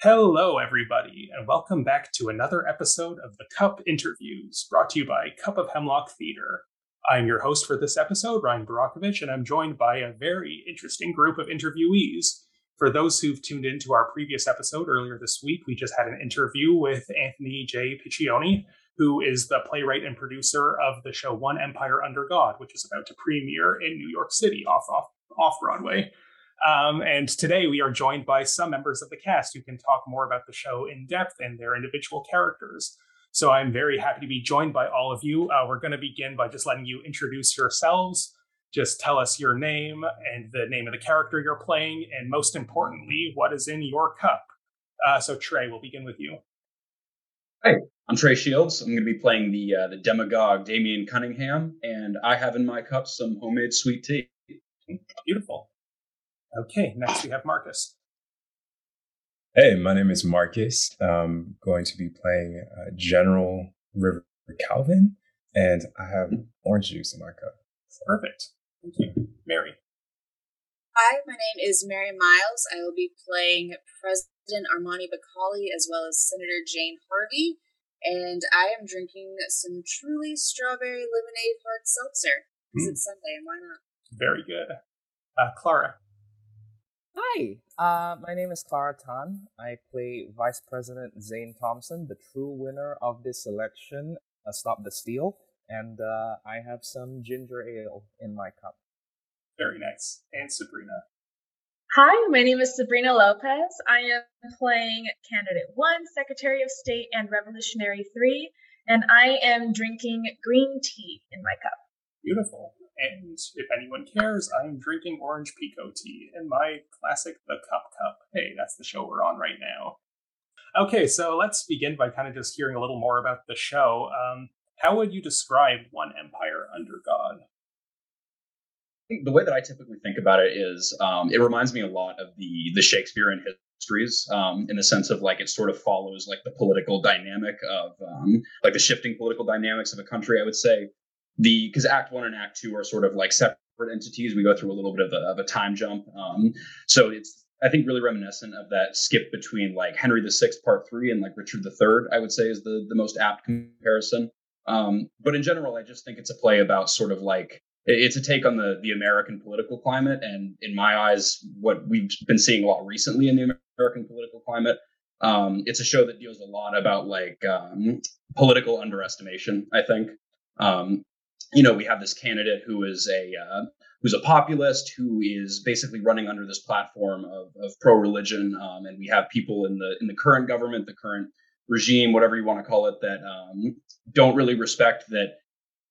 Hello, everybody, and welcome back to another episode of the Cup Interviews, brought to you by Cup of Hemlock Theater. I'm your host for this episode, Ryan Barakovich, and I'm joined by a very interesting group of interviewees. For those who've tuned into our previous episode earlier this week, we just had an interview with Anthony J. Piccioni, who is the playwright and producer of the show One Empire Under God, which is about to premiere in New York City off off, off Broadway. Um, and today we are joined by some members of the cast who can talk more about the show in depth and their individual characters. So I'm very happy to be joined by all of you. Uh, we're going to begin by just letting you introduce yourselves. Just tell us your name and the name of the character you're playing, and most importantly, what is in your cup. Uh, so Trey, we'll begin with you. Hey, I'm Trey Shields. I'm going to be playing the uh, the demagogue Damien Cunningham, and I have in my cup some homemade sweet tea. Beautiful. Okay, next we have Marcus. Hey, my name is Marcus. I'm going to be playing uh, General River Calvin, and I have orange juice in my cup. So. Perfect. Thank you. Mary. Hi, my name is Mary Miles. I will be playing President Armani Bacali as well as Senator Jane Harvey, and I am drinking some truly strawberry lemonade hard seltzer because mm. it's Sunday, and why not? Very good. Uh, Clara. Hi, uh, my name is Clara Tan. I play Vice President Zane Thompson, the true winner of this election, uh, Stop the Steal, and uh, I have some ginger ale in my cup. Very nice. And Sabrina. Hi, my name is Sabrina Lopez. I am playing Candidate 1, Secretary of State, and Revolutionary 3, and I am drinking green tea in my cup. Beautiful. And if anyone cares, I am drinking orange pekoe tea in my classic The Cup Cup. Hey, that's the show we're on right now. Okay, so let's begin by kind of just hearing a little more about the show. Um, how would you describe One Empire Under God? The way that I typically think about it is, um, it reminds me a lot of the the Shakespearean histories, um, in the sense of like it sort of follows like the political dynamic of um, like the shifting political dynamics of a country. I would say the because Act One and Act Two are sort of like separate entities. We go through a little bit of a, of a time jump, um, so it's I think really reminiscent of that skip between like Henry VI Part Three and like Richard III. I would say is the the most apt comparison. Um, but in general, I just think it's a play about sort of like it's a take on the the American political climate, and in my eyes, what we've been seeing a lot recently in the American political climate. Um, it's a show that deals a lot about like um, political underestimation. I think um, you know, we have this candidate who is a uh, who's a populist who is basically running under this platform of, of pro religion, um, and we have people in the in the current government, the current regime, whatever you want to call it, that um, don't really respect that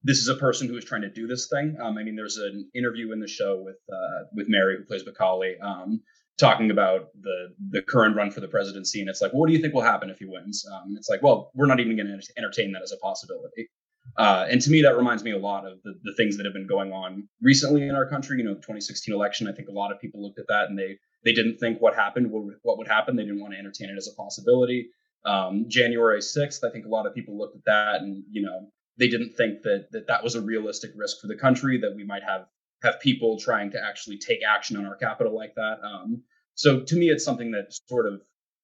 this is a person who is trying to do this thing. Um, I mean, there's an interview in the show with uh, with Mary, who plays Bacali, um, talking about the the current run for the presidency, and it's like, well, what do you think will happen if he wins? Um, it's like, well, we're not even going to entertain that as a possibility. Uh, and to me, that reminds me a lot of the, the things that have been going on recently in our country. You know, the 2016 election. I think a lot of people looked at that and they they didn't think what happened what, what would happen. They didn't want to entertain it as a possibility. Um, January 6th, I think a lot of people looked at that and you know they didn't think that that that was a realistic risk for the country that we might have have people trying to actually take action on our capital like that. Um, so to me, it's something that sort of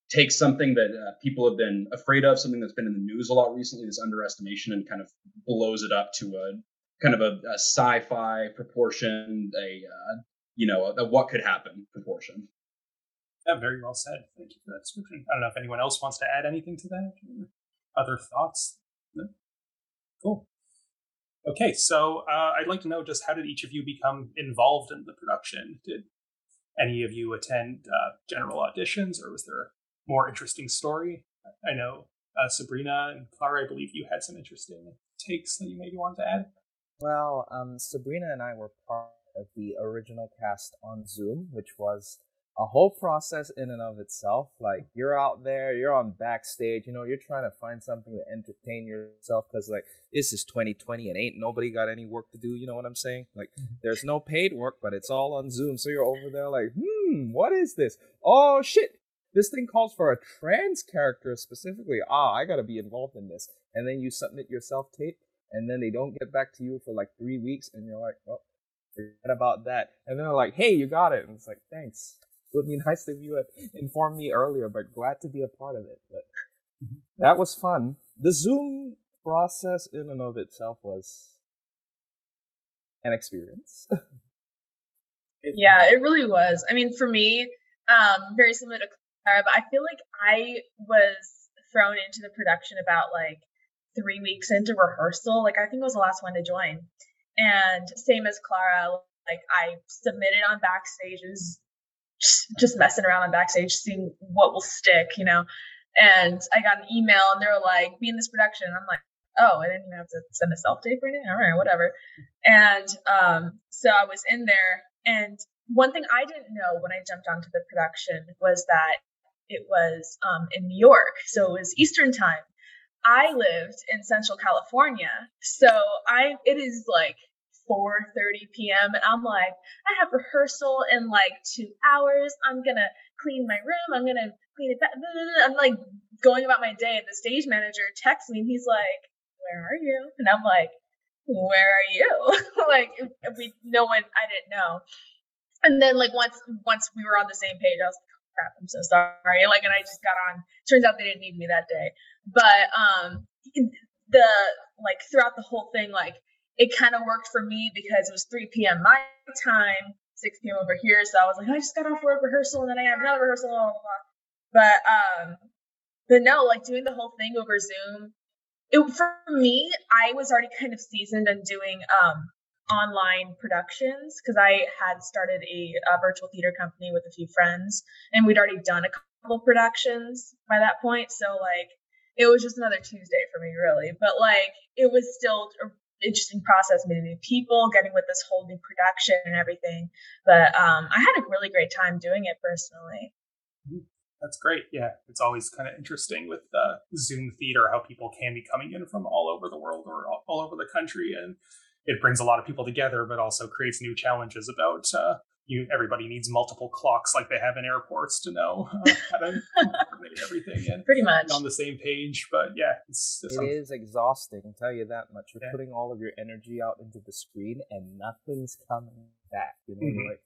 takes something that uh, people have been afraid of, something that's been in the news a lot recently, this underestimation, and kind of blows it up to a kind of a, a sci-fi proportion, a uh, you know, a, a, what could happen proportion. Yeah, very well said. Thank you for that description. I don't know if anyone else wants to add anything to that. Other thoughts? No? Cool. Okay, so uh, I'd like to know just how did each of you become involved in the production? Did any of you attend uh, general auditions, or was there more interesting story. I know uh, Sabrina and Clara, I believe you had some interesting takes that you maybe wanted to add. Well, um, Sabrina and I were part of the original cast on Zoom, which was a whole process in and of itself. Like you're out there, you're on backstage, you know, you're trying to find something to entertain yourself because like this is 2020 and ain't nobody got any work to do. You know what I'm saying? Like mm-hmm. there's no paid work, but it's all on Zoom. So you're over there like, hmm, what is this? Oh shit, this thing calls for a trans character specifically. Ah, I gotta be involved in this. And then you submit your self tape, and then they don't get back to you for like three weeks, and you're like, well, forget about that. And then they're like, hey, you got it. And it's like, thanks. It would be nice if you had informed me earlier, but glad to be a part of it. But that was fun. The Zoom process in and of itself was an experience. yeah, it really was. I mean, for me, um, very similar to But I feel like I was thrown into the production about like three weeks into rehearsal. Like I think I was the last one to join. And same as Clara, like I submitted on backstage is just messing around on backstage, seeing what will stick, you know. And I got an email and they were like, be in this production. I'm like, oh, I didn't even have to send a self tape or anything. All right, whatever. And um, so I was in there. And one thing I didn't know when I jumped onto the production was that it was um, in New York. So it was Eastern time. I lived in Central California. So I, it is like 4:30 p.m. and I'm like, I have rehearsal in like two hours. I'm gonna clean my room. I'm gonna clean it. Back. I'm like going about my day, and the stage manager texts me, and he's like, "Where are you?" And I'm like, "Where are you?" like we, no one, I didn't know. And then like once once we were on the same page, I was "Crap, I'm so sorry." Like, and I just got on. Turns out they didn't need me that day, but um, the like throughout the whole thing, like it kind of worked for me because it was 3 p.m. my time, 6 p.m. over here. So I was like, I just got off work rehearsal and then I have another rehearsal, blah, blah, blah. But um, but no, like doing the whole thing over Zoom. It, for me, I was already kind of seasoned in doing um, online productions because I had started a, a, virtual theater company with a few friends, and we'd already done a couple productions by that point. So like, it was just another Tuesday for me, really. But like, it was still an interesting process meeting new people, getting with this whole new production and everything. But um, I had a really great time doing it personally. Mm-hmm. That's great. Yeah, it's always kind of interesting with the Zoom theater how people can be coming in from all over the world or all, all over the country, and it brings a lot of people together, but also creates new challenges about uh, you everybody needs multiple clocks like they have in airports to know uh, how to coordinate everything and pretty much on the same page. But yeah, it's, it's it is exhausting. I'll tell you that much. You're yeah. putting all of your energy out into the screen and nothing's coming back. You know, mm-hmm. like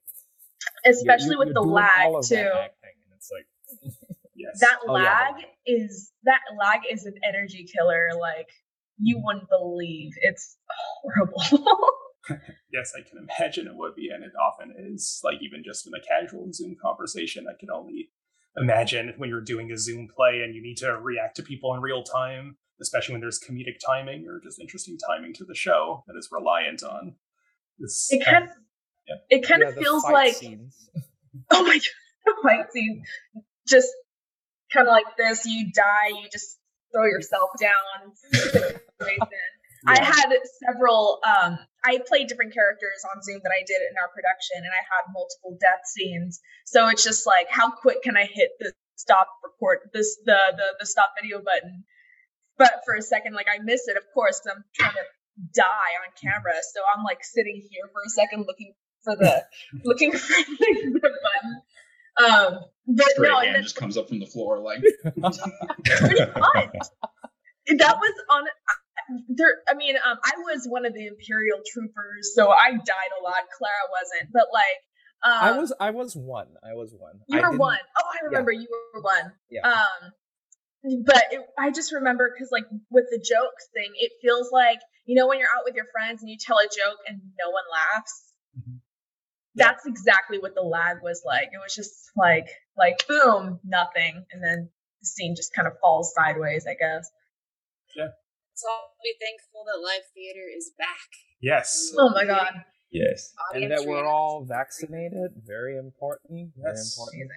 especially you're, you're, with the lag too. and it's like yes. that oh, lag yeah. is that lag is an energy killer. Like you wouldn't believe. It's horrible. yes, I can imagine it would be, and it often is. Like even just in a casual Zoom conversation, I can only imagine when you're doing a Zoom play and you need to react to people in real time, especially when there's comedic timing or just interesting timing to the show that is reliant on this. It kind of, yeah. it kind yeah, of feels like, scenes. oh my god, fight scene, just kind of like this. You die, you just throw yourself down. I had several. Um, I played different characters on Zoom that I did in our production, and I had multiple death scenes. So it's just like, how quick can I hit the stop record this the the the stop video button? But for a second, like I miss it, of course, I'm trying to die on camera. So I'm like sitting here for a second looking for the looking for the button. Um, but Straight no, hand just comes up from the floor like much. That was on there i mean um, i was one of the imperial troopers so i died a lot. Clara wasn't but like um, i was i was one. I was one. You were one. Oh, i remember yeah. you were one. Yeah. Um but it, i just remember because like with the jokes thing it feels like you know when you're out with your friends and you tell a joke and no one laughs? Mm-hmm. that's exactly what the lag was like. It was just like like boom nothing. And then the scene just kind of falls sideways i guess. Yeah so I'll be thankful that live theater is back. Yes. Oh my god. Yes. And that we're all vaccinated. Very important. Very yes. important.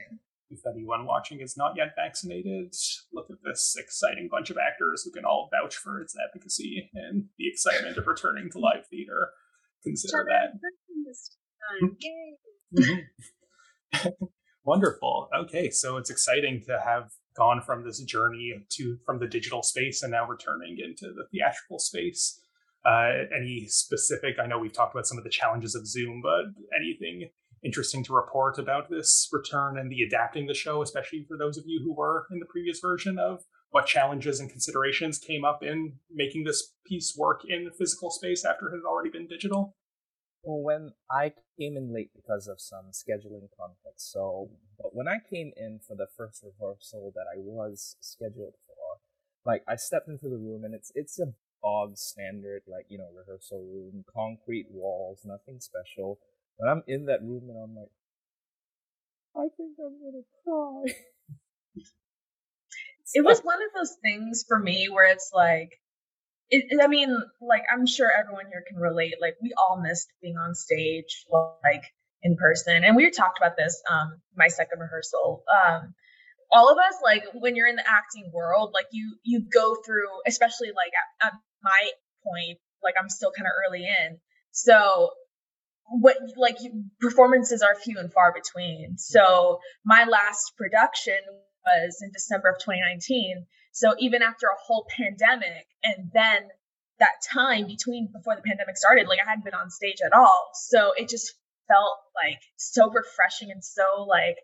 If anyone watching is not yet vaccinated, look at this exciting bunch of actors who can all vouch for its efficacy and the excitement of returning to live theater. Consider that. Mm-hmm. Wonderful. Okay, so it's exciting to have gone from this journey to from the digital space and now returning into the theatrical space. Uh, any specific? I know we've talked about some of the challenges of Zoom, but anything interesting to report about this return and the adapting the show, especially for those of you who were in the previous version of what challenges and considerations came up in making this piece work in physical space after it had already been digital? Well, when I came in late because of some scheduling conflicts, so but when I came in for the first rehearsal that I was scheduled for, like I stepped into the room and it's it's a bog standard like you know rehearsal room, concrete walls, nothing special. But I'm in that room and I'm like, I think I'm gonna cry. it was one of those things for me where it's like it, I mean, like I'm sure everyone here can relate. Like we all missed being on stage, like in person, and we talked about this um my second rehearsal. Um, all of us, like when you're in the acting world, like you you go through, especially like at, at my point, like I'm still kind of early in, so what like performances are few and far between. So my last production was in December of 2019. So even after a whole pandemic and then that time between before the pandemic started, like I hadn't been on stage at all. So it just felt like so refreshing and so like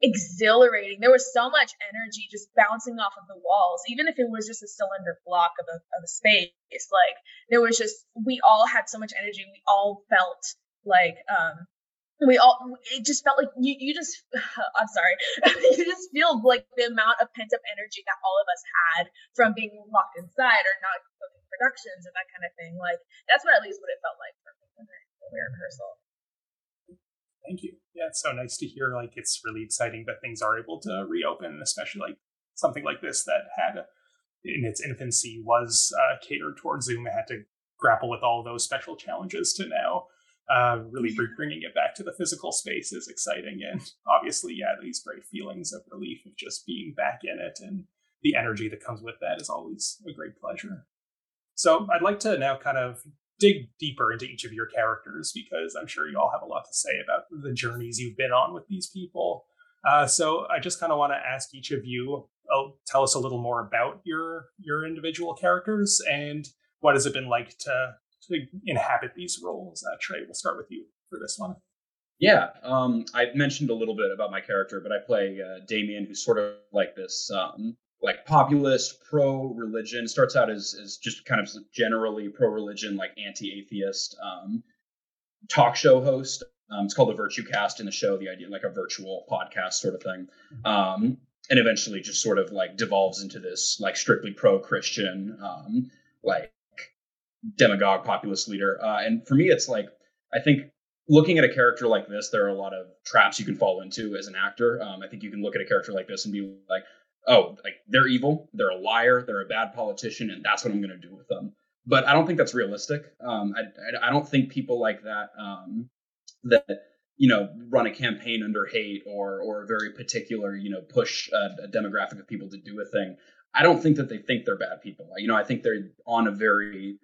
exhilarating. There was so much energy just bouncing off of the walls, even if it was just a cylinder block of a, of a space. Like there was just, we all had so much energy. We all felt like um, we all it just felt like you, you just i'm sorry. You just feel like the amount of pent up energy that all of us had from being locked inside or not booking productions and that kind of thing like that's what at least what it felt like for me when we were rehearsal. Thank you. Yeah it's so nice to hear like it's really exciting that things are able to reopen especially like something like this that had in its infancy was uh, catered towards zoom it had to grapple with all those special challenges to now uh, really bringing it back to the physical space is exciting. And obviously, yeah, these great feelings of relief of just being back in it and the energy that comes with that is always a great pleasure. So I'd like to now kind of dig deeper into each of your characters because I'm sure you all have a lot to say about the journeys you've been on with these people. Uh, so I just kind of want to ask each of you, oh, tell us a little more about your your individual characters and what has it been like to to inhabit these roles. Uh, Trey, we'll start with you for this one. Yeah, um, I mentioned a little bit about my character, but I play uh, Damien, who's sort of like this, um, like populist, pro-religion. Starts out as as just kind of generally pro-religion, like anti-atheist um, talk show host. Um, it's called the Virtue Cast in the show. The idea, like a virtual podcast sort of thing, um, and eventually just sort of like devolves into this like strictly pro-Christian, um, like demagogue populist leader. Uh, and for me, it's like I think looking at a character like this, there are a lot of traps you can fall into as an actor. Um, I think you can look at a character like this and be like, oh, like they're evil, they're a liar, they're a bad politician, and that's what I'm going to do with them. But I don't think that's realistic. Um, I, I, don't think people like that um, that you know run a campaign under hate or or a very particular you know push a, a demographic of people to do a thing. I don't think that they think they're bad people. You know, I think they're on a very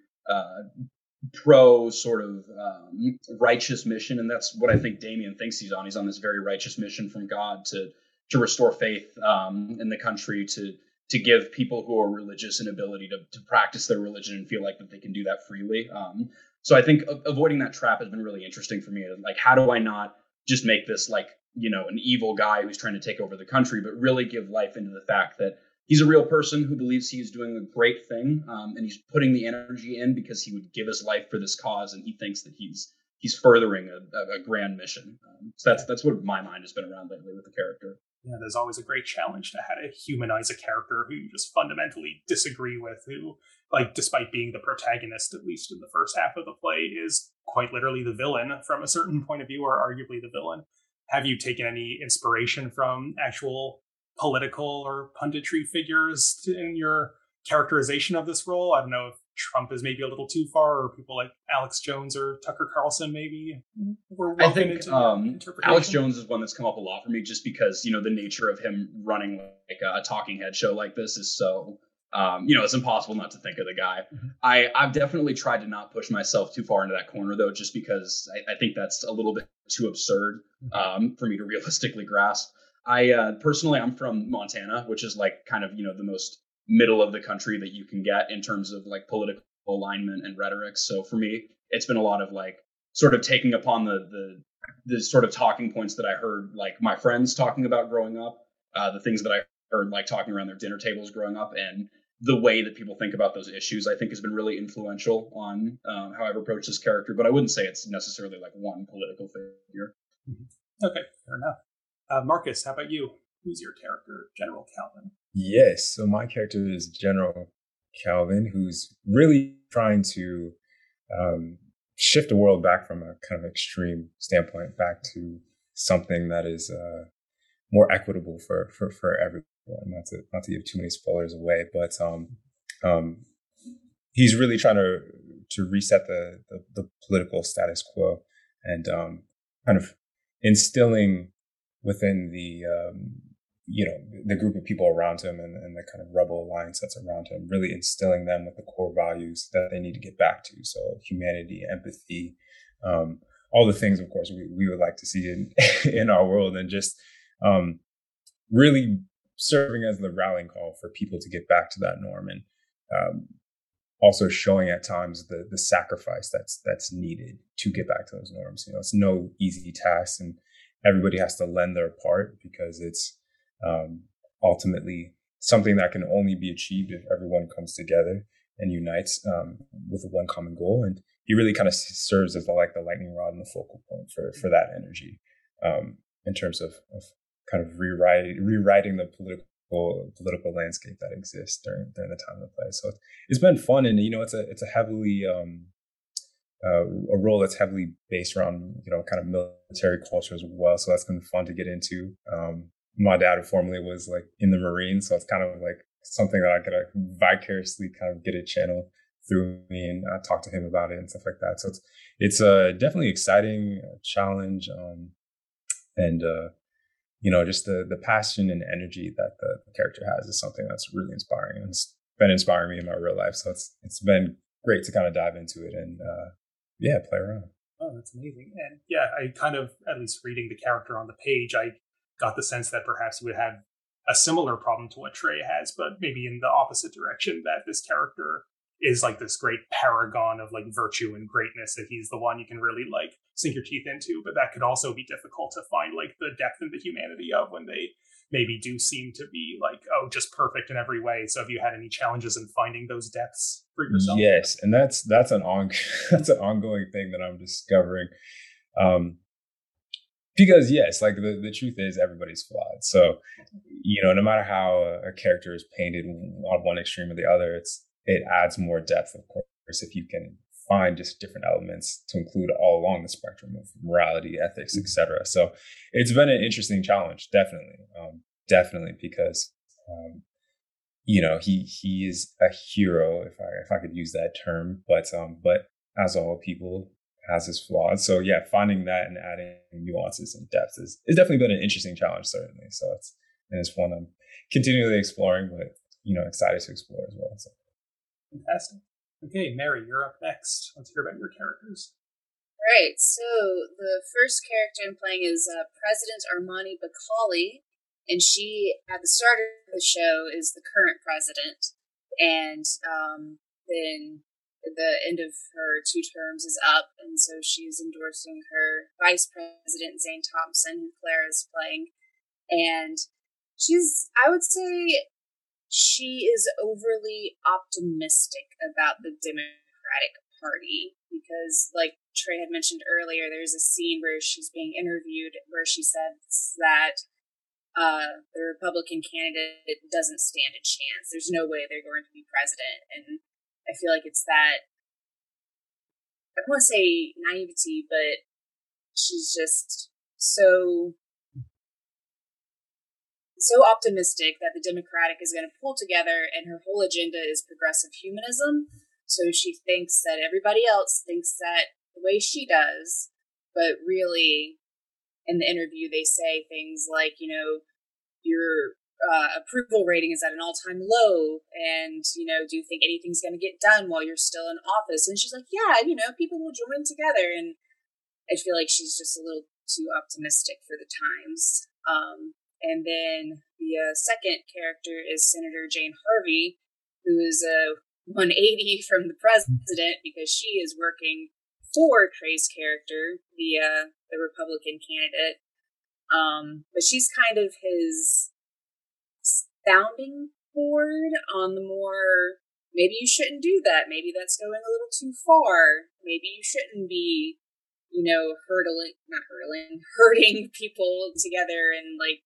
pro sort of um, righteous mission, and that's what I think Damien thinks he's on. He's on this very righteous mission from God to to restore faith um, in the country, to to give people who are religious an ability to to practice their religion and feel like that they can do that freely. Um, so I think avoiding that trap has been really interesting for me. Like, how do I not just make this like you know an evil guy who's trying to take over the country, but really give life into the fact that he's a real person who believes he's doing a great thing um, and he's putting the energy in because he would give his life for this cause and he thinks that he's he's furthering a, a grand mission. Um, so that's that's what my mind has been around lately with the character. Yeah there's always a great challenge to how to humanize a character who you just fundamentally disagree with who like despite being the protagonist at least in the first half of the play is quite literally the villain from a certain point of view or arguably the villain. Have you taken any inspiration from actual political or punditry figures in your characterization of this role. I don't know if Trump is maybe a little too far, or people like Alex Jones or Tucker Carlson maybe. were I think um, Alex Jones is one that's come up a lot for me, just because you know the nature of him running like a talking head show like this is so. Um, you know, it's impossible not to think of the guy. Mm-hmm. I, I've definitely tried to not push myself too far into that corner, though, just because I, I think that's a little bit too absurd mm-hmm. um, for me to realistically grasp. I uh, personally, I'm from Montana, which is like kind of you know the most middle of the country that you can get in terms of like political alignment and rhetoric. So for me, it's been a lot of like sort of taking upon the the the sort of talking points that I heard like my friends talking about growing up, uh, the things that I heard like talking around their dinner tables growing up, and the way that people think about those issues, I think, has been really influential on um, how I've approached this character. But I wouldn't say it's necessarily like one political figure. Mm-hmm. Okay, fair enough. Uh, Marcus, how about you? Who's your character, General Calvin? Yes, so my character is General Calvin, who's really trying to um, shift the world back from a kind of extreme standpoint back to something that is uh, more equitable for for for everyone. Not to not to give too many spoilers away, but um, um, he's really trying to to reset the the, the political status quo and um, kind of instilling within the um, you know the group of people around him and, and the kind of rebel alliance that's around him really instilling them with the core values that they need to get back to. So humanity empathy um, all the things of course we, we would like to see in in our world and just um, really serving as the rallying call for people to get back to that norm and um, also showing at times the the sacrifice that's that's needed to get back to those norms. You know it's no easy task and everybody has to lend their part because it's um, ultimately something that can only be achieved if everyone comes together and unites um, with one common goal. And he really kind of serves as the, like the lightning rod and the focal point for for that energy um, in terms of, of kind of rewriting rewriting the political political landscape that exists during during the time of the play. So it's been fun, and you know, it's a it's a heavily um, uh, a role that's heavily based around you know kind of military culture as well. So that's been fun to get into. Um, my dad formerly was like in the Marines, so it's kind of like something that I could uh, vicariously kind of get a channel through me and uh, talk to him about it and stuff like that. So it's it's a definitely exciting uh, challenge, um, and uh, you know just the the passion and energy that the character has is something that's really inspiring and it's been inspiring me in my real life. So it's it's been great to kind of dive into it and uh, yeah, play around. Oh, that's amazing. And yeah, I kind of, at least reading the character on the page, I got the sense that perhaps he would have a similar problem to what Trey has, but maybe in the opposite direction that this character is like this great paragon of like virtue and greatness that he's the one you can really like sink your teeth into but that could also be difficult to find like the depth and the humanity of when they maybe do seem to be like oh just perfect in every way. So have you had any challenges in finding those depths for yourself? Yes and that's that's an on that's an ongoing thing that i'm discovering. Um because yes like the, the truth is everybody's flawed. So you know no matter how a, character is painted on one extreme or the other it's it adds more depth of course if you can find just different elements to include all along the spectrum of morality ethics etc so it's been an interesting challenge definitely um, definitely because um, you know he he is a hero if i if i could use that term but um but as all people has his flaws. So yeah, finding that and adding nuances and depths is, is definitely been an interesting challenge, certainly. So it's and it's one I'm continually exploring, but you know, excited to explore as well. So. Fantastic. Okay, Mary, you're up next. Let's hear about your characters. Right. So the first character I'm playing is uh, President Armani Bacali, and she, at the start of the show, is the current president, and um, then the end of her two terms is up, and so she's endorsing her vice president, Zane Thompson, who Claire is playing. And she's, I would say, she is overly optimistic about the Democratic Party because, like Trey had mentioned earlier, there's a scene where she's being interviewed where she says that uh, the Republican candidate doesn't stand a chance. There's no way they're going to be president. And I feel like it's that I don't want to say naivety, but she's just so so optimistic that the Democratic is going to pull together, and her whole agenda is progressive humanism. So she thinks that everybody else thinks that the way she does, but really, in the interview, they say things like, you know, you're uh, approval rating is at an all-time low and you know do you think anything's going to get done while you're still in office? And she's like yeah you know people will join together. And i feel like she's just a little too optimistic for the times. Um, and then the uh, second character is senator jane harvey who is a 180 from the president because she is working for trey's character the uh, the republican candidate um, but she's kind of his founding board on the more maybe you shouldn't do that. Maybe that's going a little too far. Maybe you shouldn't be, you know, hurdling, not hurdling, hurting people together and like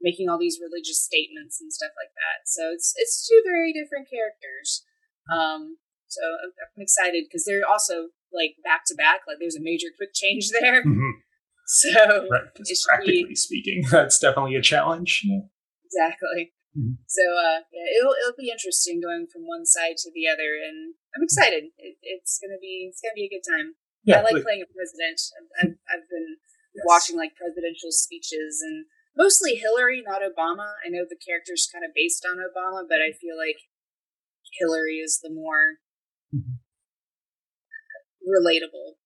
making all these religious statements and stuff like that. So it's it's two very different characters. Um, so I'm, I'm excited because they're also like back to back. Like there's a major quick change there. Mm-hmm. So right, practically be, speaking, that's definitely a challenge. Yeah. Exactly. Mm-hmm. So uh, yeah, it'll it'll be interesting going from one side to the other, and I'm excited. It, it's gonna be it's gonna be a good time. Yeah, I like playing a president. I've, I've, I've been yes. watching like presidential speeches and mostly Hillary, not Obama. I know the character's kind of based on Obama, but I feel like Hillary is the more mm-hmm. relatable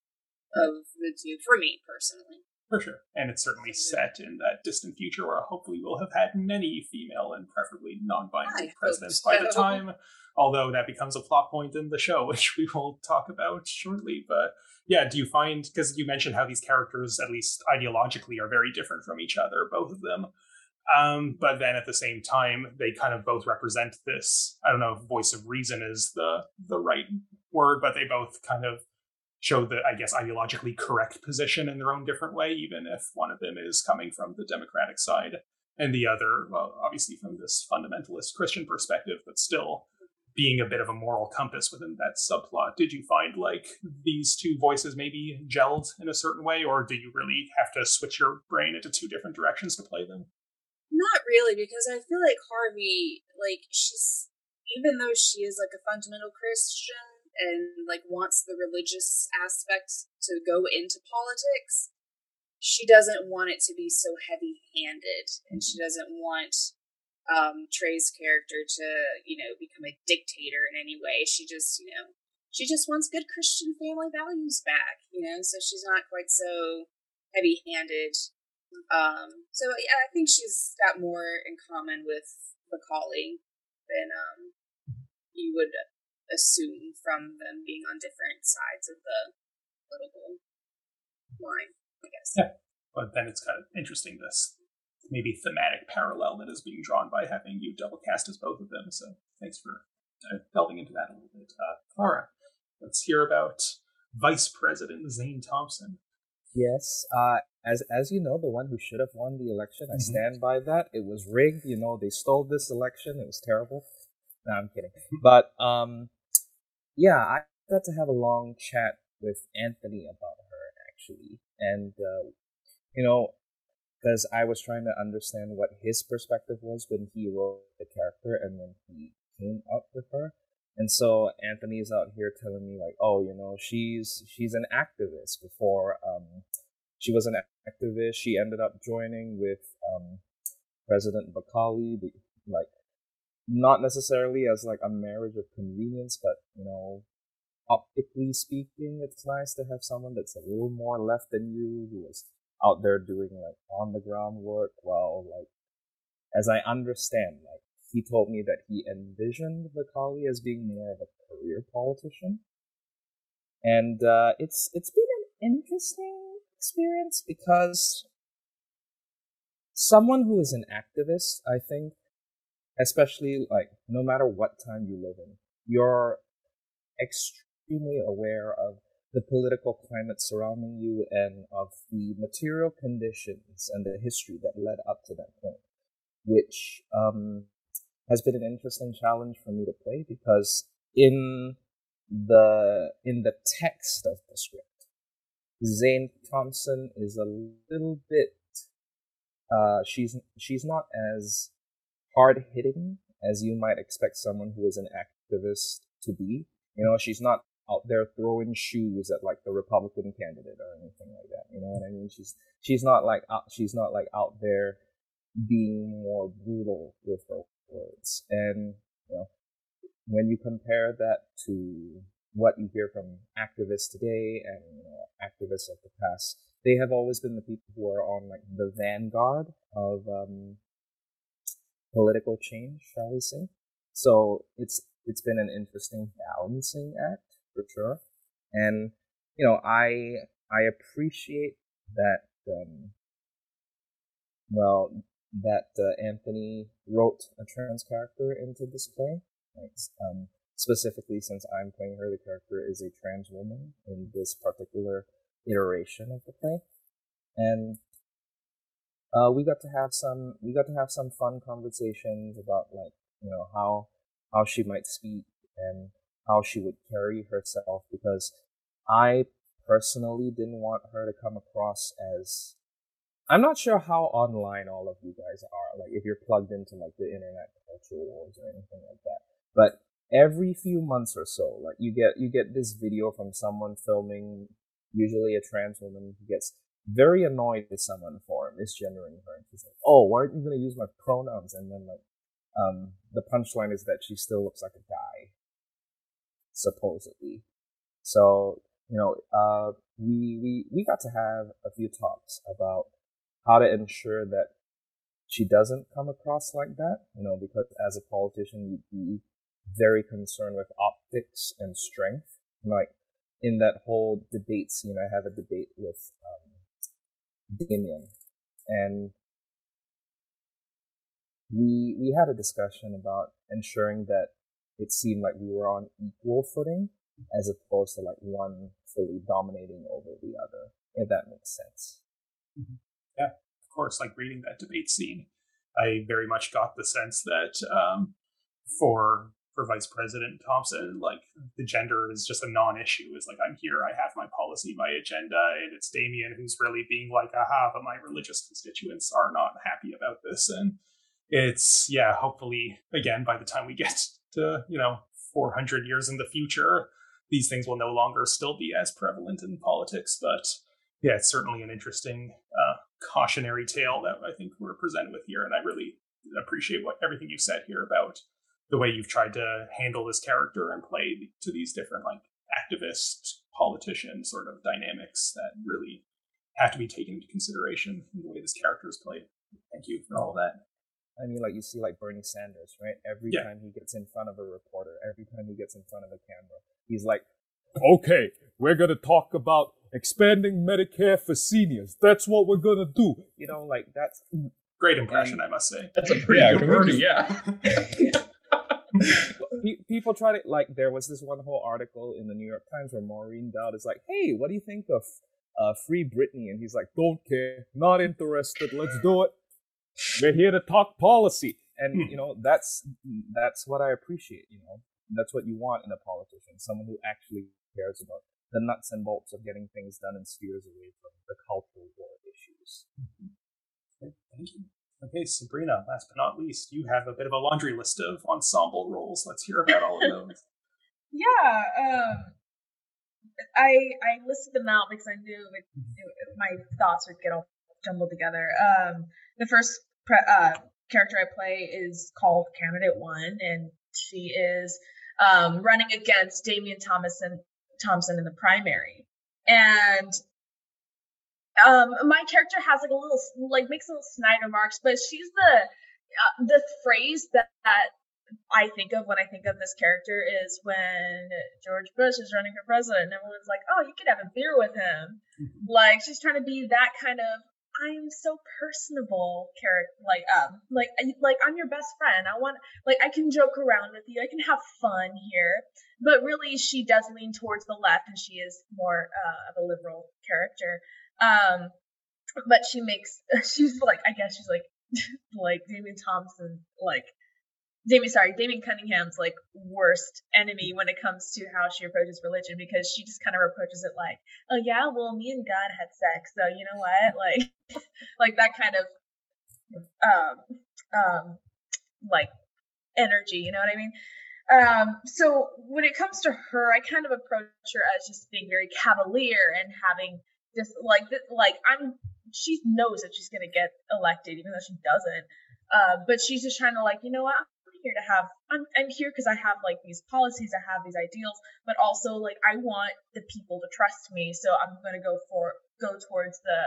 of the two for me personally. For sure. And it's certainly set in that distant future where hopefully we'll have had many female and preferably non binary presidents so. by the time, although that becomes a plot point in the show, which we will talk about shortly. But yeah, do you find, because you mentioned how these characters, at least ideologically, are very different from each other, both of them. Um, but then at the same time, they kind of both represent this. I don't know if voice of reason is the the right word, but they both kind of show the, I guess, ideologically correct position in their own different way, even if one of them is coming from the Democratic side and the other, well, obviously from this fundamentalist Christian perspective, but still being a bit of a moral compass within that subplot. Did you find like these two voices maybe gelled in a certain way, or do you really have to switch your brain into two different directions to play them? Not really, because I feel like Harvey, like, she's, even though she is like a fundamental Christian, and like wants the religious aspect to go into politics, she doesn't want it to be so heavy handed and she doesn't want um, Trey's character to, you know, become a dictator in any way. She just, you know, she just wants good Christian family values back, you know, so she's not quite so heavy handed. Um, so yeah, I think she's got more in common with Macaulay than um, you would assume from them being on different sides of the political line, I guess. Yeah. But then it's kind of interesting this maybe thematic parallel that is being drawn by having you double cast as both of them. So thanks for uh, delving into that a little bit. Uh, Clara, let's hear about Vice President Zane Thompson. Yes, uh, as as you know, the one who should have won the election, I mm-hmm. stand by that. It was rigged. You know, they stole this election. It was terrible. No, I'm kidding. But um, yeah, I got to have a long chat with Anthony about her actually, and uh, you know, because I was trying to understand what his perspective was when he wrote the character and when he came up with her. And so Anthony's out here telling me like, oh, you know, she's she's an activist. Before um, she was an activist, she ended up joining with um, President Bacali, like not necessarily as like a marriage of convenience, but you know, optically speaking, it's nice to have someone that's a little more left than you who is out there doing like on the ground work while like as I understand, like he told me that he envisioned Macaulay as being more of a career politician. And uh, it's it's been an interesting experience because someone who is an activist, I think, especially like no matter what time you live in, you're extremely aware of the political climate surrounding you and of the material conditions and the history that led up to that point, which um, has been an interesting challenge for me to play because in the in the text of the script, Zane Thompson is a little bit uh, she's she's not as hard hitting as you might expect someone who is an activist to be. You know, she's not out there throwing shoes at like the Republican candidate or anything like that. You know what I mean? She's she's not like out, she's not like out there being more brutal with her words. And you know, when you compare that to what you hear from activists today and you know, activists of the past, they have always been the people who are on like the vanguard of um, political change, shall we say. So it's it's been an interesting balancing act for sure. And you know, I I appreciate that um well, that uh, Anthony wrote a trans character into this play. Like, um, specifically, since I'm playing her, the character is a trans woman in this particular iteration of the play, and uh, we got to have some we got to have some fun conversations about like you know how how she might speak and how she would carry herself because I personally didn't want her to come across as I'm not sure how online all of you guys are, like if you're plugged into like the internet culture wars or anything like that. But every few months or so, like you get you get this video from someone filming, usually a trans woman who gets very annoyed with someone for misgendering her, and she's like, "Oh, why aren't you gonna use my pronouns?" And then like, um, the punchline is that she still looks like a guy, supposedly. So you know, uh, we we we got to have a few talks about how to ensure that she doesn't come across like that, you know, because as a politician, you'd be very concerned with optics and strength. Like in that whole debate scene, I have a debate with um, Damien, and we we had a discussion about ensuring that it seemed like we were on equal footing as opposed to like one fully dominating over the other, if that makes sense. Mm-hmm. Yeah, of course. Like reading that debate scene, I very much got the sense that um, for for Vice President Thompson, like the gender is just a non-issue. Is like I'm here, I have my policy, my agenda, and it's Damien who's really being like, aha, but my religious constituents are not happy about this, and it's yeah. Hopefully, again, by the time we get to you know 400 years in the future, these things will no longer still be as prevalent in politics. But yeah, it's certainly an interesting uh, cautionary tale that I think we're presented with here, and I really appreciate what everything you said here about the way you've tried to handle this character and play to these different like activist politician sort of dynamics that really have to be taken into consideration in the way this character is played. Thank you for all of that. I mean, like you see, like Bernie Sanders, right? Every yeah. time he gets in front of a reporter, every time he gets in front of a camera, he's like, "Okay, we're gonna talk about expanding Medicare for seniors. That's what we're gonna do." You know, like that's great impression, and, I must say. That's a pretty yeah, good Bernie, yeah. People try to like. There was this one whole article in the New York Times where Maureen Dowd is like, "Hey, what do you think of uh, Free Britney?" And he's like, "Don't care, not interested. Let's do it." We're here to talk policy, and hmm. you know that's that's what I appreciate. You know, that's what you want in a politician, someone who actually cares about the nuts and bolts of getting things done and steers away from the cultural war issues. Okay, thank you. Okay, Sabrina, last but not least, you have a bit of a laundry list of ensemble roles. Let's hear about all of those. yeah, um, I I listed them out because I knew it, it, my thoughts would get all jumbled together. Um, the first pre- uh, character I play is called Candidate One, and she is um, running against Damien Thomason Thompson in the primary. And um, my character has like a little like makes little snide remarks, but she's the uh, the phrase that, that I think of when I think of this character is when George Bush is running for president and everyone's like, oh, you could have a beer with him. Mm-hmm. Like she's trying to be that kind of I'm so personable character like um like like I'm your best friend. I want like I can joke around with you. I can have fun here. But really she does lean towards the left and she is more uh, of a liberal character. Um but she makes she's like I guess she's like like Damien Thompson like Damien, sorry, Damien Cunningham's like worst enemy when it comes to how she approaches religion because she just kind of approaches it like, oh yeah, well me and God had sex, so you know what, like, like that kind of, um, um, like energy, you know what I mean? Um, so when it comes to her, I kind of approach her as just being very cavalier and having just like like I'm. She knows that she's gonna get elected, even though she doesn't. Uh, but she's just trying to like, you know what? Here to have I'm, I'm here because I have like these policies, I have these ideals, but also like I want the people to trust me, so I'm gonna go for go towards the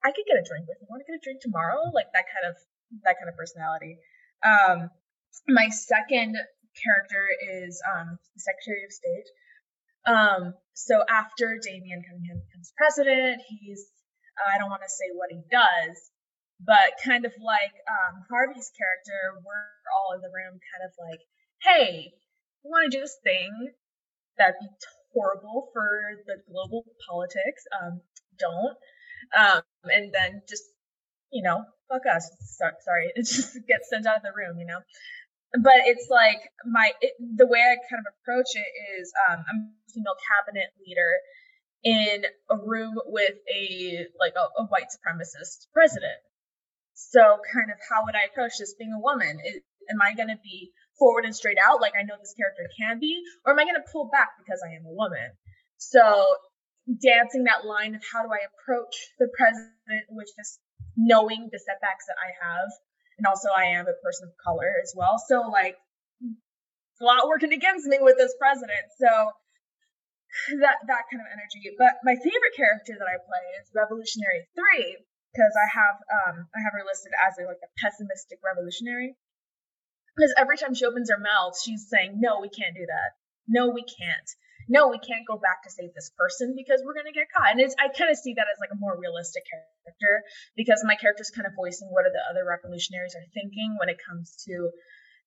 I could get a drink with you. Want to get a drink tomorrow? Like that kind of that kind of personality. Um, my second character is um the Secretary of State. Um, so after Damien Cunningham becomes president, he's I don't want to say what he does, but kind of like um, Harvey's character, we're all in the room, kind of like, hey, we want to do this thing that'd be horrible for the global politics. Um, don't. Um, and then just, you know, fuck us. sorry, it just gets sent out of the room, you know. But it's like my it, the way I kind of approach it is um, I'm a female cabinet leader in a room with a like a, a white supremacist president so, kind of, how would I approach this being a woman? Is, am I going to be forward and straight out, like I know this character can be, or am I going to pull back because I am a woman? So, dancing that line of how do I approach the president with just knowing the setbacks that I have, and also I am a person of color as well. So, like, a lot working against me with this president. So, that that kind of energy. But my favorite character that I play is Revolutionary Three, because I have um I have her listed as a like a pessimistic revolutionary. Because every time she opens her mouth, she's saying, "No, we can't do that. No, we can't. No, we can't go back to save this person because we're gonna get caught." And it's, I kind of see that as like a more realistic character because my character's kind of voicing what are the other revolutionaries are thinking when it comes to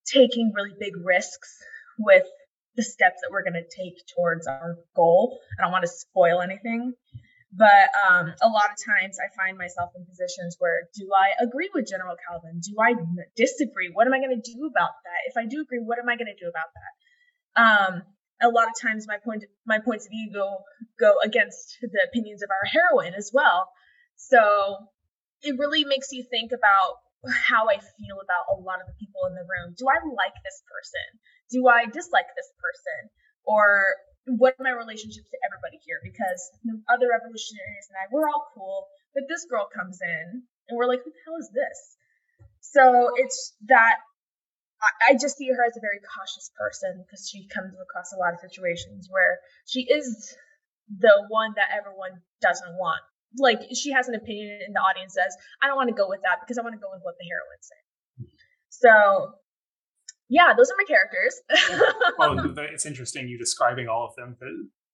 taking really big risks with the steps that we're gonna take towards our goal. I don't want to spoil anything, but um, a lot of times I find myself in positions where do I agree with General Calvin? Do I disagree? What am I going to do about that? If I do agree, what am I going to do about that? Um, a lot of times my point my points of view go go against the opinions of our heroine as well. So it really makes you think about how I feel about a lot of the people in the room. Do I like this person? Do I dislike this person? Or what my relationship to everybody here? Because the other revolutionaries and I, we're all cool, but this girl comes in and we're like, who the hell is this? So it's that I, just see her as a very cautious person because she comes across a lot of situations where she is the one that everyone doesn't want. Like she has an opinion and the audience says, I don't want to go with that because I want to go with what the heroine said. So yeah, those are my characters. well, it's interesting you describing all of them.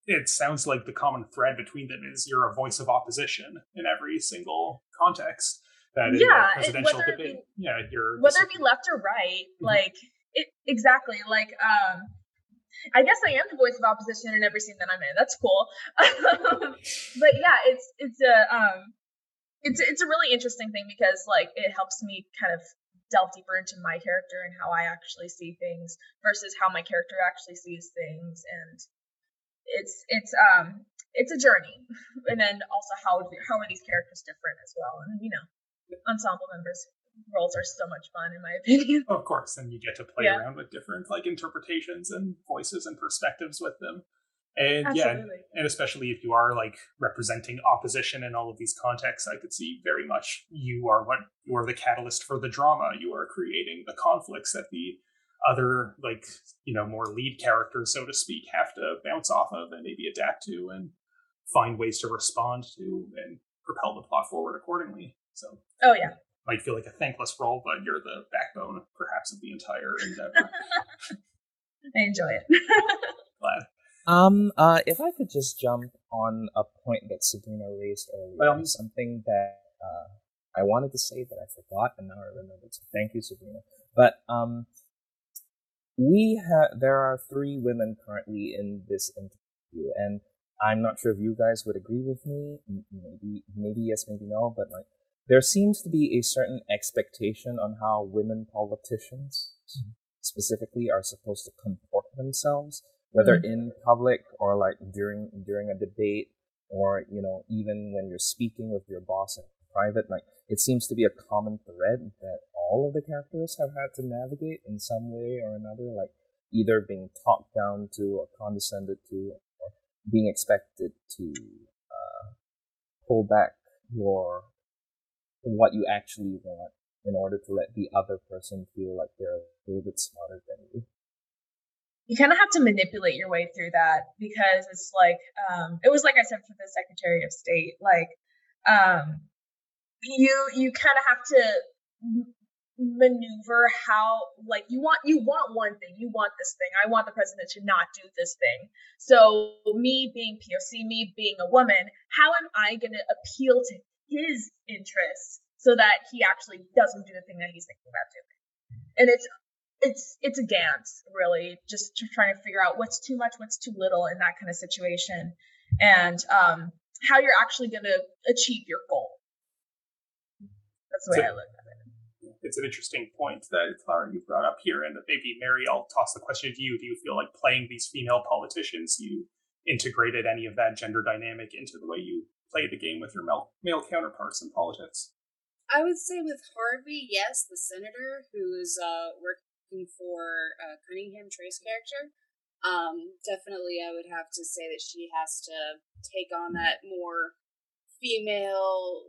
It sounds like the common thread between them is you're a voice of opposition in every single context. That in yeah, presidential debate, be, yeah, you're whether it be left or right, mm-hmm. like it exactly. Like, um, I guess I am the voice of opposition in every scene that I'm in. That's cool. but yeah, it's it's a um, it's it's a really interesting thing because like it helps me kind of delve deeper into my character and how I actually see things versus how my character actually sees things. And it's it's um it's a journey. And then also how how are these characters different as well? And you know ensemble members roles are so much fun in my opinion. Of course and you get to play yeah. around with different like interpretations and voices and perspectives with them and Absolutely. yeah, and, and especially if you are like representing opposition in all of these contexts, I could see very much you are what you are the catalyst for the drama. You are creating the conflicts that the other like you know more lead characters, so to speak, have to bounce off of and maybe adapt to and find ways to respond to and propel the plot forward accordingly. So oh yeah, might feel like a thankless role, but you're the backbone perhaps of the entire endeavor. I enjoy it. Glad. Um, uh, if I could just jump on a point that Sabrina raised earlier, well, something that uh, I wanted to say that I forgot, and now I remembered. So thank you, Sabrina. But um, we have there are three women currently in this interview, and I'm not sure if you guys would agree with me. Maybe, maybe yes, maybe no. But like, there seems to be a certain expectation on how women politicians, mm-hmm. specifically, are supposed to comport themselves whether mm-hmm. in public or like during during a debate or you know even when you're speaking with your boss in private like it seems to be a common thread that all of the characters have had to navigate in some way or another like either being talked down to or condescended to or being expected to uh, pull back your what you actually want in order to let the other person feel like they're a little bit smarter than you you kind of have to manipulate your way through that because it's like um, it was like I said for the Secretary of State, like um, you you kind of have to maneuver how like you want you want one thing you want this thing i want the president to not do this thing so me being poc me being a woman how am i going to appeal to his interests so so that he actually doesn't do the thing that he's thinking about doing. And it's it's it's a dance really just trying to figure out what's too much what's too little in that kind of situation and um, how you're actually going to achieve your goal. That's the way so, i look at it. it's an interesting point that clara you brought up here and maybe mary i'll toss the question to you. Do you feel like playing these female politicians you integrated any of that gender dynamic into the way you play the game with your male, male counterparts in politics? I would say with Harvey, yes, the senator who's uh, working for uh, Cunningham Trey's character. Um, definitely, I would have to say that she has to take on that more female,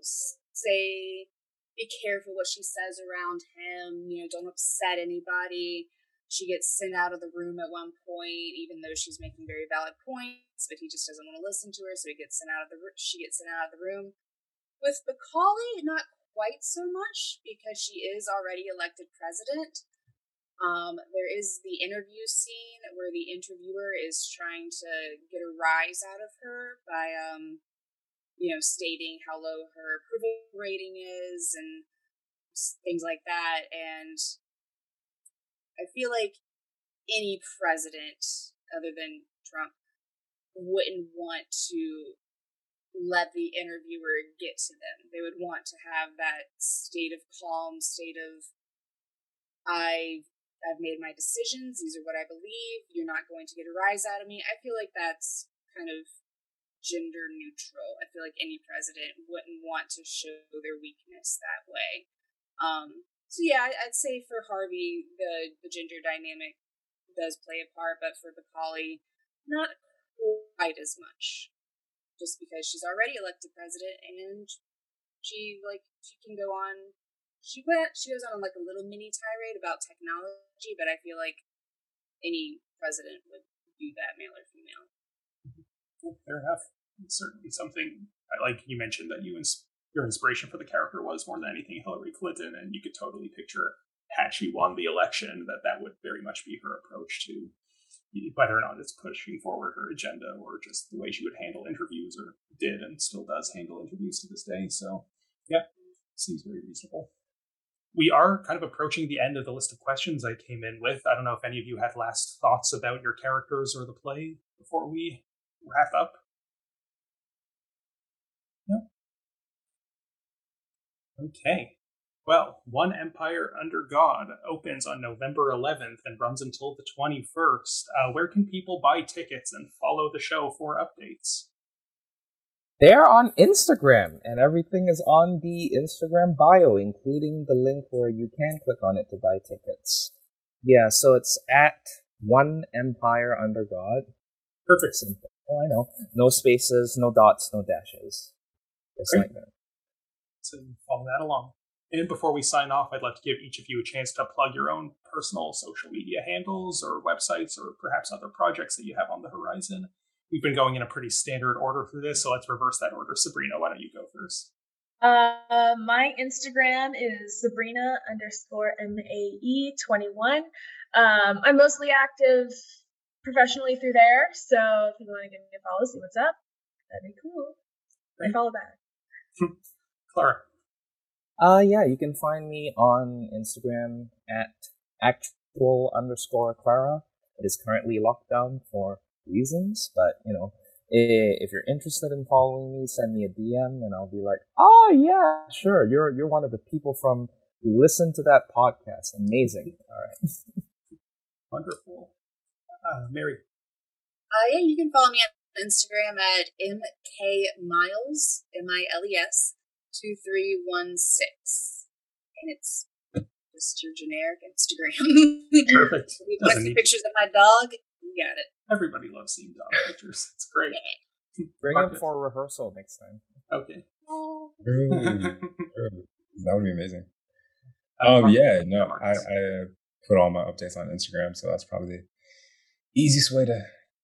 say, be careful what she says around him, you know, don't upset anybody. She gets sent out of the room at one point, even though she's making very valid points, but he just doesn't want to listen to her, so he gets sent out of the she gets sent out of the room. With Macaulay, not quite so much because she is already elected president. Um, there is the interview scene where the interviewer is trying to get a rise out of her by, um, you know, stating how low her approval rating is and things like that. And I feel like any president other than Trump wouldn't want to let the interviewer get to them. They would want to have that state of calm, state of I I've made my decisions. These are what I believe. You're not going to get a rise out of me. I feel like that's kind of gender neutral. I feel like any president wouldn't want to show their weakness that way. Um, so yeah, I'd say for Harvey, the the gender dynamic does play a part, but for Macaulay, not quite as much. Just because she's already elected president and she like she can go on she went she goes on like a little mini tirade about technology, but I feel like any president would do that, male or female. Mm-hmm. fair enough. It's certainly something like you mentioned that you ins- your inspiration for the character was more than anything Hillary Clinton, and you could totally picture had she won the election that that would very much be her approach to whether or not it's pushing forward her agenda or just the way she would handle interviews or did and still does handle interviews to this day. So, yeah, seems very reasonable we are kind of approaching the end of the list of questions I came in with. I don't know if any of you had last thoughts about your characters or the play before we wrap up. No? Okay. Well, One Empire Under God opens on November 11th and runs until the 21st. Uh, where can people buy tickets and follow the show for updates? They're on Instagram, and everything is on the Instagram bio, including the link where you can click on it to buy tickets. Yeah, so it's at One Empire Under God. Perfect. Simple. Oh, I know. No spaces, no dots, no dashes. Just Great. like that. So follow that along. And before we sign off, I'd like to give each of you a chance to plug your own personal social media handles or websites or perhaps other projects that you have on the horizon we've been going in a pretty standard order for this, so let's reverse that order. Sabrina, why don't you go first? Uh, my Instagram is Sabrina underscore M A E 21. Um, I'm mostly active professionally through there, so if you want to give me a follow, see what's up, that'd be cool. I follow back. Clara. Uh, yeah, you can find me on Instagram at actual underscore Clara. It is currently locked down for reasons, but you know, if you're interested in following me, send me a DM and I'll be like, oh yeah, sure. You're you're one of the people from who listen to that podcast. Amazing. All right. Wonderful. Uh, Mary. Uh, yeah, you can follow me on Instagram at mkmiles, M-I-L-E-S, 2316. And it's just your generic Instagram. Perfect. if you want to see pictures of my dog, you got it. Everybody loves seeing dog pictures. It's great. Bring him for rehearsal next time. Okay. that would be amazing. Um, yeah, no, I, I put all my updates on Instagram, so that's probably the easiest way to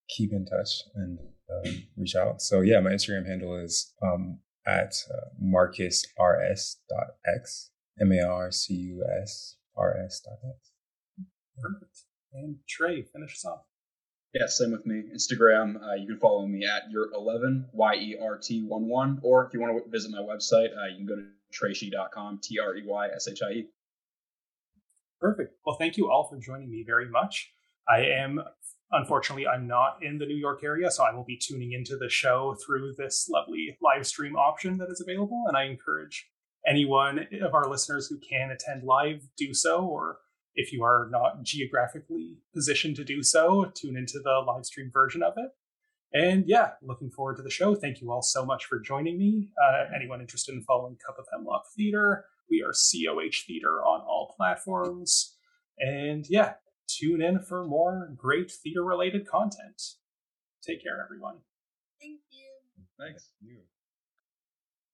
keep in touch and um, reach out. So yeah, my Instagram handle is um, at uh, marcusrs.x, M A R C U S R S dot X. Perfect. And Trey, finish us off. Yeah, same with me. Instagram, uh, you can follow me at yert11, Y E R T 1 1. Or if you want to visit my website, uh, you can go to treyshie.com, T R E Y S H I E. Perfect. Well, thank you all for joining me very much. I am, unfortunately, I'm not in the New York area, so I will be tuning into the show through this lovely live stream option that is available. And I encourage anyone of our listeners who can attend live, do so, or if you are not geographically positioned to do so, tune into the live stream version of it. And yeah, looking forward to the show. Thank you all so much for joining me. Uh, anyone interested in following Cup of Hemlock Theater, we are COH Theater on all platforms. And yeah, tune in for more great theater related content. Take care, everyone. Thank you. Thanks. You.